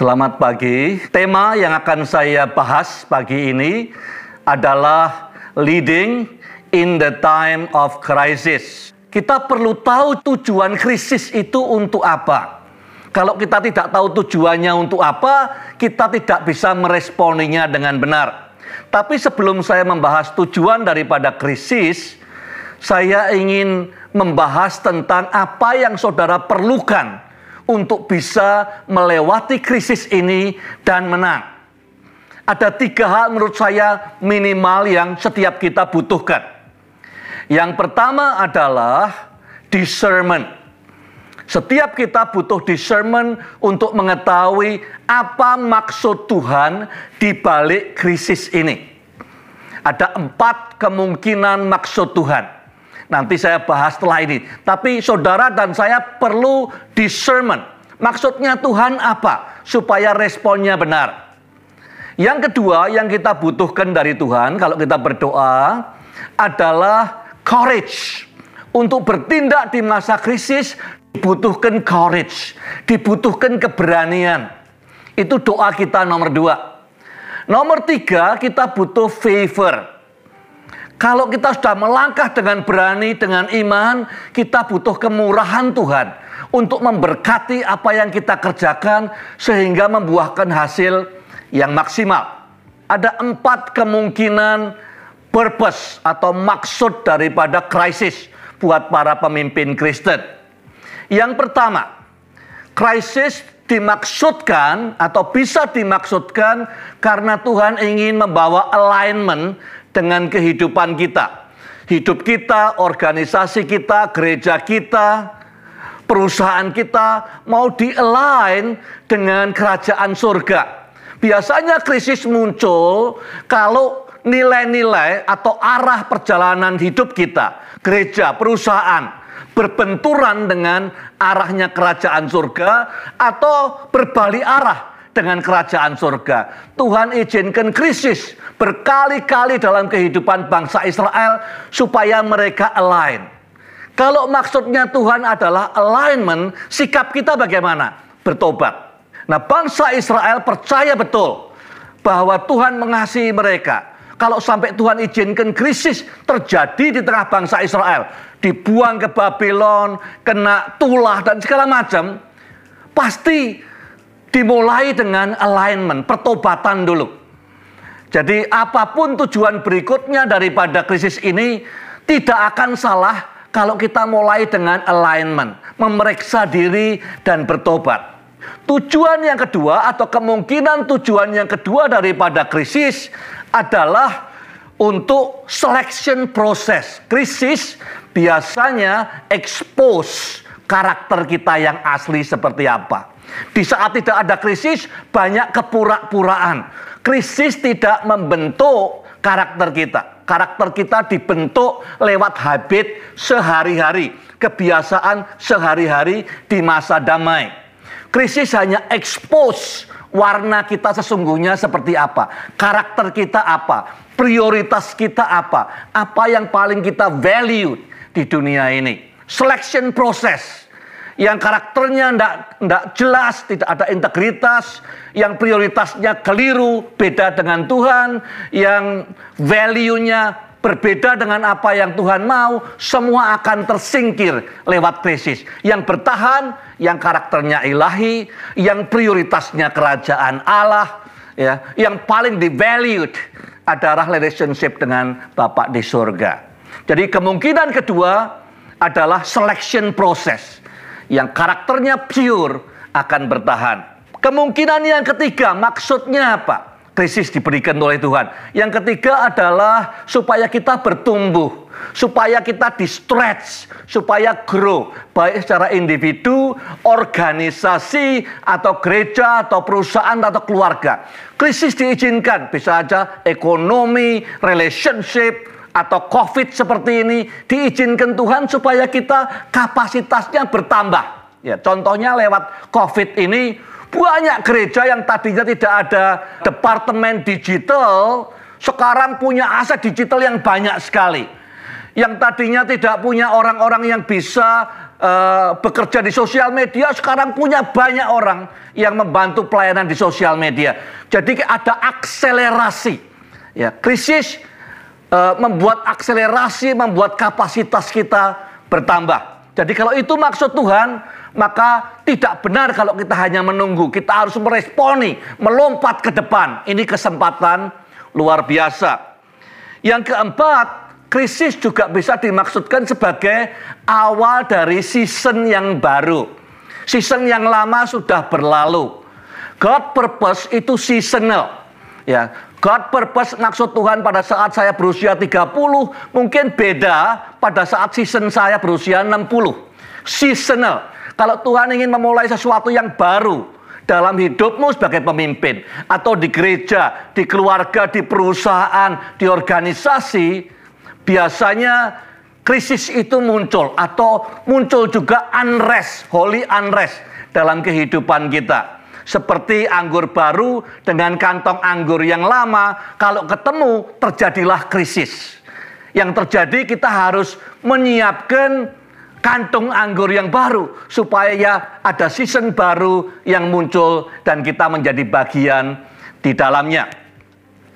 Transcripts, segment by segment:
Selamat pagi. Tema yang akan saya bahas pagi ini adalah leading in the time of crisis. Kita perlu tahu tujuan krisis itu untuk apa. Kalau kita tidak tahu tujuannya untuk apa, kita tidak bisa meresponinya dengan benar. Tapi sebelum saya membahas tujuan daripada krisis, saya ingin membahas tentang apa yang saudara perlukan untuk bisa melewati krisis ini dan menang. Ada tiga hal menurut saya minimal yang setiap kita butuhkan. Yang pertama adalah discernment. Setiap kita butuh discernment untuk mengetahui apa maksud Tuhan di balik krisis ini. Ada empat kemungkinan maksud Tuhan. Nanti saya bahas setelah ini. Tapi saudara dan saya perlu discernment. Maksudnya Tuhan apa? Supaya responnya benar. Yang kedua yang kita butuhkan dari Tuhan kalau kita berdoa adalah courage. Untuk bertindak di masa krisis dibutuhkan courage, dibutuhkan keberanian. Itu doa kita nomor dua. Nomor tiga kita butuh favor kalau kita sudah melangkah dengan berani, dengan iman, kita butuh kemurahan Tuhan untuk memberkati apa yang kita kerjakan sehingga membuahkan hasil yang maksimal. Ada empat kemungkinan purpose atau maksud daripada krisis buat para pemimpin Kristen. Yang pertama, krisis dimaksudkan atau bisa dimaksudkan karena Tuhan ingin membawa alignment dengan kehidupan kita. Hidup kita, organisasi kita, gereja kita, perusahaan kita mau di-align dengan kerajaan surga. Biasanya krisis muncul kalau nilai-nilai atau arah perjalanan hidup kita, gereja, perusahaan, berbenturan dengan arahnya kerajaan surga atau berbalik arah dengan kerajaan surga. Tuhan izinkan krisis berkali-kali dalam kehidupan bangsa Israel supaya mereka align. Kalau maksudnya Tuhan adalah alignment, sikap kita bagaimana? Bertobat. Nah, bangsa Israel percaya betul bahwa Tuhan mengasihi mereka. Kalau sampai Tuhan izinkan krisis terjadi di tengah bangsa Israel, dibuang ke Babylon, kena tulah dan segala macam, pasti dimulai dengan alignment, pertobatan dulu. Jadi apa pun tujuan berikutnya daripada krisis ini tidak akan salah kalau kita mulai dengan alignment, memeriksa diri dan bertobat. Tujuan yang kedua atau kemungkinan tujuan yang kedua daripada krisis adalah untuk selection proses. Krisis biasanya expose karakter kita yang asli seperti apa. Di saat tidak ada krisis, banyak kepura-puraan. Krisis tidak membentuk karakter kita. Karakter kita dibentuk lewat habit sehari-hari, kebiasaan sehari-hari di masa damai. Krisis hanya expose warna kita sesungguhnya seperti apa, karakter kita apa, prioritas kita apa, apa yang paling kita value di dunia ini. Selection process yang karakternya tidak jelas, tidak ada integritas, yang prioritasnya keliru, beda dengan Tuhan, yang value-nya berbeda dengan apa yang Tuhan mau, semua akan tersingkir lewat krisis. Yang bertahan, yang karakternya ilahi, yang prioritasnya kerajaan Allah, ya, yang paling di-valued adalah relationship dengan Bapak di surga. Jadi kemungkinan kedua adalah selection process yang karakternya pure akan bertahan. Kemungkinan yang ketiga, maksudnya apa? Krisis diberikan oleh Tuhan. Yang ketiga adalah supaya kita bertumbuh, supaya kita di stretch, supaya grow, baik secara individu, organisasi, atau gereja, atau perusahaan, atau keluarga. Krisis diizinkan, bisa saja ekonomi, relationship, atau COVID seperti ini diizinkan Tuhan supaya kita kapasitasnya bertambah. Ya, contohnya lewat COVID ini banyak gereja yang tadinya tidak ada departemen digital sekarang punya aset digital yang banyak sekali. Yang tadinya tidak punya orang-orang yang bisa uh, bekerja di sosial media, sekarang punya banyak orang yang membantu pelayanan di sosial media. Jadi ada akselerasi. Ya, krisis uh, membuat akselerasi, membuat kapasitas kita bertambah. Jadi kalau itu maksud Tuhan, maka tidak benar kalau kita hanya menunggu. Kita harus meresponi, melompat ke depan. Ini kesempatan luar biasa. Yang keempat, krisis juga bisa dimaksudkan sebagai awal dari season yang baru. Season yang lama sudah berlalu. God purpose itu seasonal. Ya, God purpose maksud Tuhan pada saat saya berusia 30 mungkin beda pada saat season saya berusia 60. Seasonal. Kalau Tuhan ingin memulai sesuatu yang baru dalam hidupmu sebagai pemimpin atau di gereja, di keluarga, di perusahaan, di organisasi, biasanya krisis itu muncul atau muncul juga unrest, holy unrest dalam kehidupan kita seperti anggur baru dengan kantong anggur yang lama, kalau ketemu terjadilah krisis. Yang terjadi kita harus menyiapkan kantung anggur yang baru supaya ya ada season baru yang muncul dan kita menjadi bagian di dalamnya.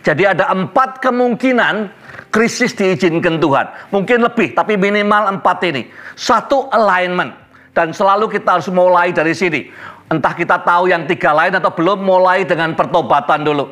Jadi ada empat kemungkinan krisis diizinkan Tuhan. Mungkin lebih, tapi minimal empat ini. Satu alignment. Dan selalu kita harus mulai dari sini. Entah kita tahu yang tiga lain atau belum, mulai dengan pertobatan dulu.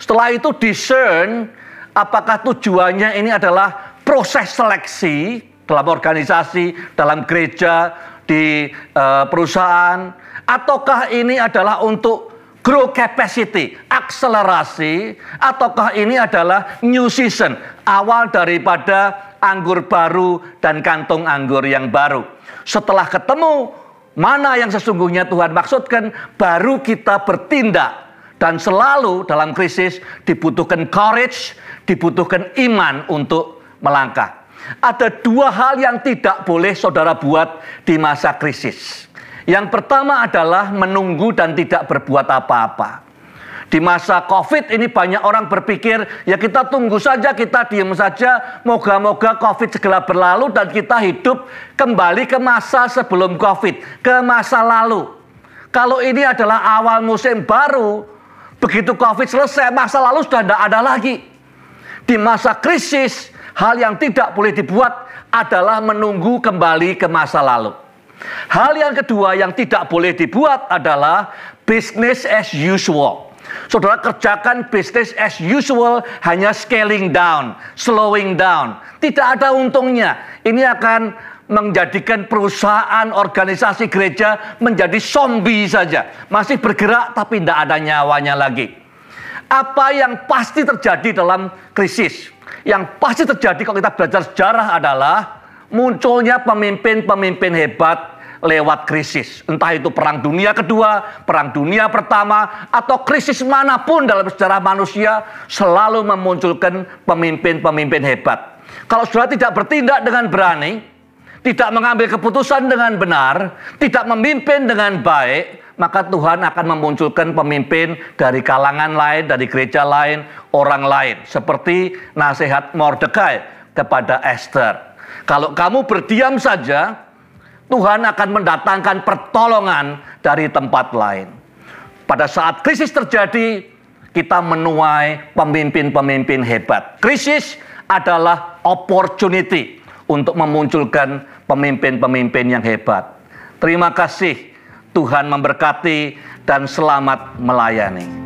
Setelah itu discern apakah tujuannya ini adalah proses seleksi dalam organisasi, dalam gereja, di uh, perusahaan, ataukah ini adalah untuk grow capacity, akselerasi, ataukah ini adalah new season, awal daripada anggur baru dan kantung anggur yang baru. Setelah ketemu mana yang sesungguhnya Tuhan maksudkan, baru kita bertindak. Dan selalu dalam krisis dibutuhkan courage, dibutuhkan iman untuk melangkah. Ada dua hal yang tidak boleh saudara buat di masa krisis. Yang pertama adalah menunggu dan tidak berbuat apa-apa. Di masa COVID ini banyak orang berpikir, ya kita tunggu saja, kita diem saja, moga-moga COVID segera berlalu dan kita hidup kembali ke masa sebelum COVID, ke masa lalu. Kalau ini adalah awal musim baru, begitu COVID selesai, masa lalu sudah tidak ada lagi. Di masa krisis, hal yang tidak boleh dibuat adalah menunggu kembali ke masa lalu. Hal yang kedua yang tidak boleh dibuat adalah business as usual. Saudara kerjakan bisnis as usual hanya scaling down, slowing down. Tidak ada untungnya. Ini akan menjadikan perusahaan, organisasi gereja menjadi zombie saja. Masih bergerak tapi tidak ada nyawanya lagi. Apa yang pasti terjadi dalam krisis? Yang pasti terjadi kalau kita belajar sejarah adalah munculnya pemimpin-pemimpin hebat lewat krisis. Entah itu perang dunia kedua, perang dunia pertama, atau krisis mana pun dalam sejarah manusia selalu memunculkan pemimpin-pemimpin hebat. Kalau saudara tidak bertindak dengan berani, tidak mengambil keputusan dengan benar, tidak memimpin dengan baik, maka Tuhan akan memunculkan pemimpin dari kalangan lain, dari gereja lain, orang lain. Seperti nasihat Mordekai kepada Esther. Kalau kamu berdiam saja, Tuhan akan mendatangkan pertolongan dari tempat lain. Pada saat krisis terjadi, kita menuai pemimpin-pemimpin hebat. Krisis adalah opportunity untuk memunculkan pemimpin-pemimpin yang hebat. Terima kasih, Tuhan memberkati dan selamat melayani.